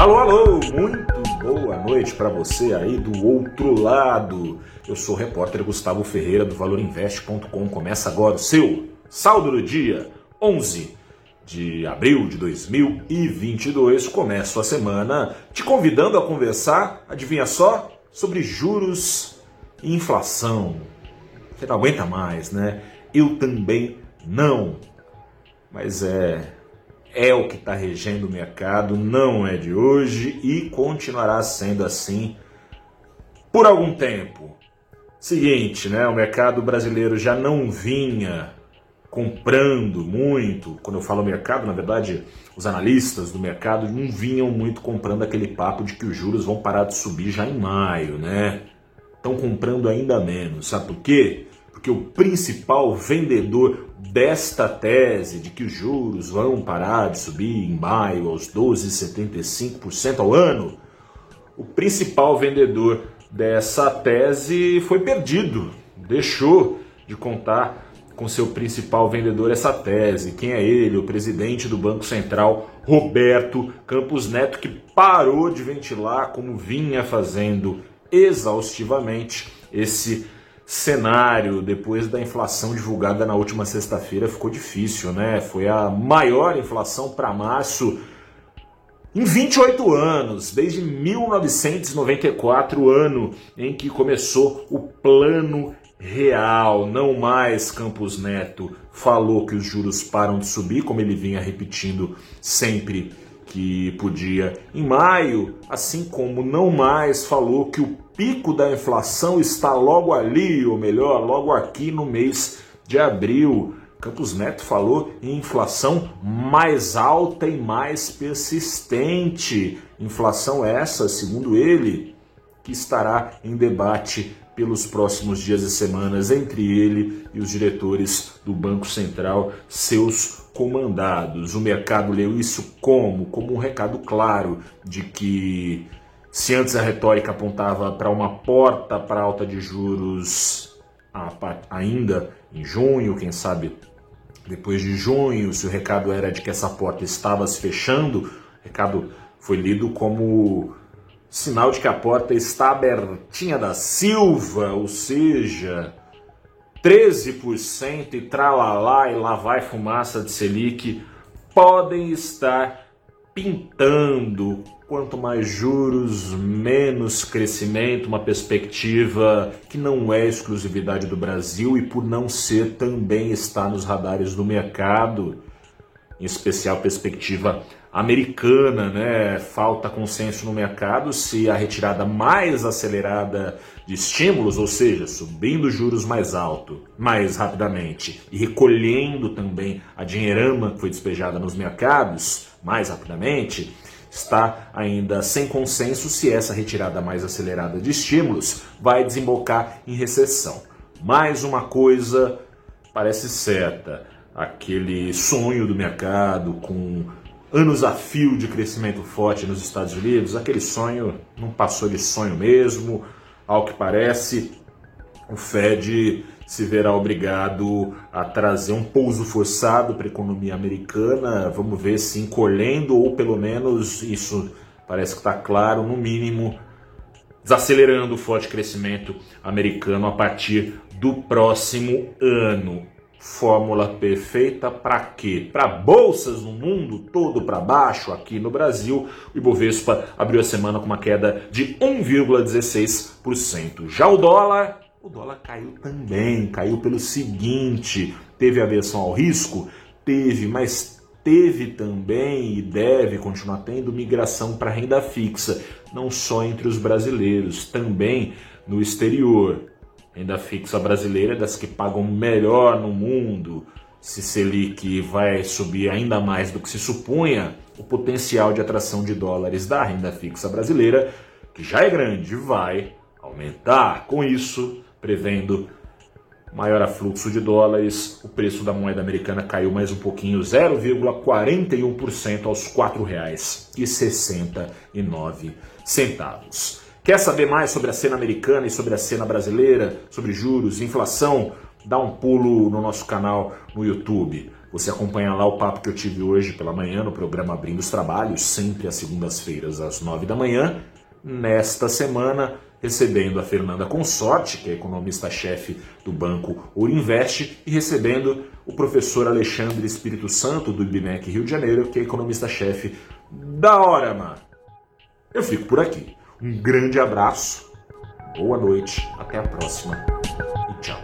Alô, alô, muito boa noite para você aí do outro lado. Eu sou o repórter Gustavo Ferreira do valorinvest.com. Começa agora o seu saldo do dia 11 de abril de 2022. Começo a semana te convidando a conversar, adivinha só, sobre juros e inflação. Você não aguenta mais, né? Eu também não. Mas é é o que está regendo o mercado, não é de hoje e continuará sendo assim por algum tempo. Seguinte, né? O mercado brasileiro já não vinha comprando muito. Quando eu falo mercado, na verdade, os analistas do mercado não vinham muito comprando aquele papo de que os juros vão parar de subir já em maio, né? Estão comprando ainda menos. Sabe por quê? Porque o principal vendedor desta tese de que os juros vão parar de subir em maio aos 12,75% ao ano, o principal vendedor dessa tese foi perdido, deixou de contar com seu principal vendedor essa tese. Quem é ele? O presidente do Banco Central, Roberto Campos Neto, que parou de ventilar como vinha fazendo exaustivamente esse cenário depois da inflação divulgada na última sexta-feira ficou difícil, né? Foi a maior inflação para março em 28 anos, desde 1994, ano em que começou o plano real, não mais Campos Neto falou que os juros param de subir, como ele vinha repetindo sempre que podia em maio, assim como não mais falou que o pico da inflação está logo ali, ou melhor, logo aqui no mês de abril. Campos Neto falou em inflação mais alta e mais persistente. Inflação essa, segundo ele, que estará em debate pelos próximos dias e semanas entre ele e os diretores do Banco Central, seus comandados. O mercado leu isso como? Como um recado claro de que se antes a retórica apontava para uma porta para alta de juros ainda em junho, quem sabe depois de junho, se o recado era de que essa porta estava se fechando, o recado foi lido como sinal de que a porta está abertinha da Silva, ou seja, 13% e tralalá e lá vai fumaça de Selic podem estar pintando. Quanto mais juros, menos crescimento, uma perspectiva que não é exclusividade do Brasil e por não ser também está nos radares do mercado, em especial perspectiva americana, né? Falta consenso no mercado se a retirada mais acelerada de estímulos, ou seja, subindo juros mais alto, mais rapidamente e recolhendo também a dinheirama que foi despejada nos mercados mais rapidamente, está ainda sem consenso se essa retirada mais acelerada de estímulos vai desembocar em recessão. Mais uma coisa parece certa, aquele sonho do mercado com anos a fio de crescimento forte nos Estados Unidos, aquele sonho não passou de sonho mesmo. Ao que parece, o Fed se verá obrigado a trazer um pouso forçado para a economia americana. Vamos ver se encolhendo ou pelo menos isso parece que está claro, no mínimo desacelerando o forte crescimento americano a partir do próximo ano. Fórmula perfeita para quê? Para bolsas no mundo todo para baixo, aqui no Brasil, o Ibovespa abriu a semana com uma queda de 1,16%. Já o dólar, o dólar caiu também, caiu pelo seguinte, teve aversão ao risco? Teve, mas teve também e deve continuar tendo migração para renda fixa, não só entre os brasileiros, também no exterior. Renda fixa brasileira é das que pagam melhor no mundo. Se Selic vai subir ainda mais do que se supunha, o potencial de atração de dólares da renda fixa brasileira, que já é grande, vai aumentar. Com isso, prevendo maior afluxo de dólares, o preço da moeda americana caiu mais um pouquinho, 0,41% aos R$ 4,69. Quer saber mais sobre a cena americana e sobre a cena brasileira, sobre juros, inflação? Dá um pulo no nosso canal no YouTube. Você acompanha lá o papo que eu tive hoje pela manhã no programa Abrindo os Trabalhos, sempre às segundas-feiras às nove da manhã. Nesta semana, recebendo a Fernanda Consorte, que é economista-chefe do banco Urinvest, e recebendo o professor Alexandre Espírito Santo, do IBMEC Rio de Janeiro, que é economista-chefe da Hora, mano. Eu fico por aqui. Um grande abraço, boa noite, até a próxima e tchau.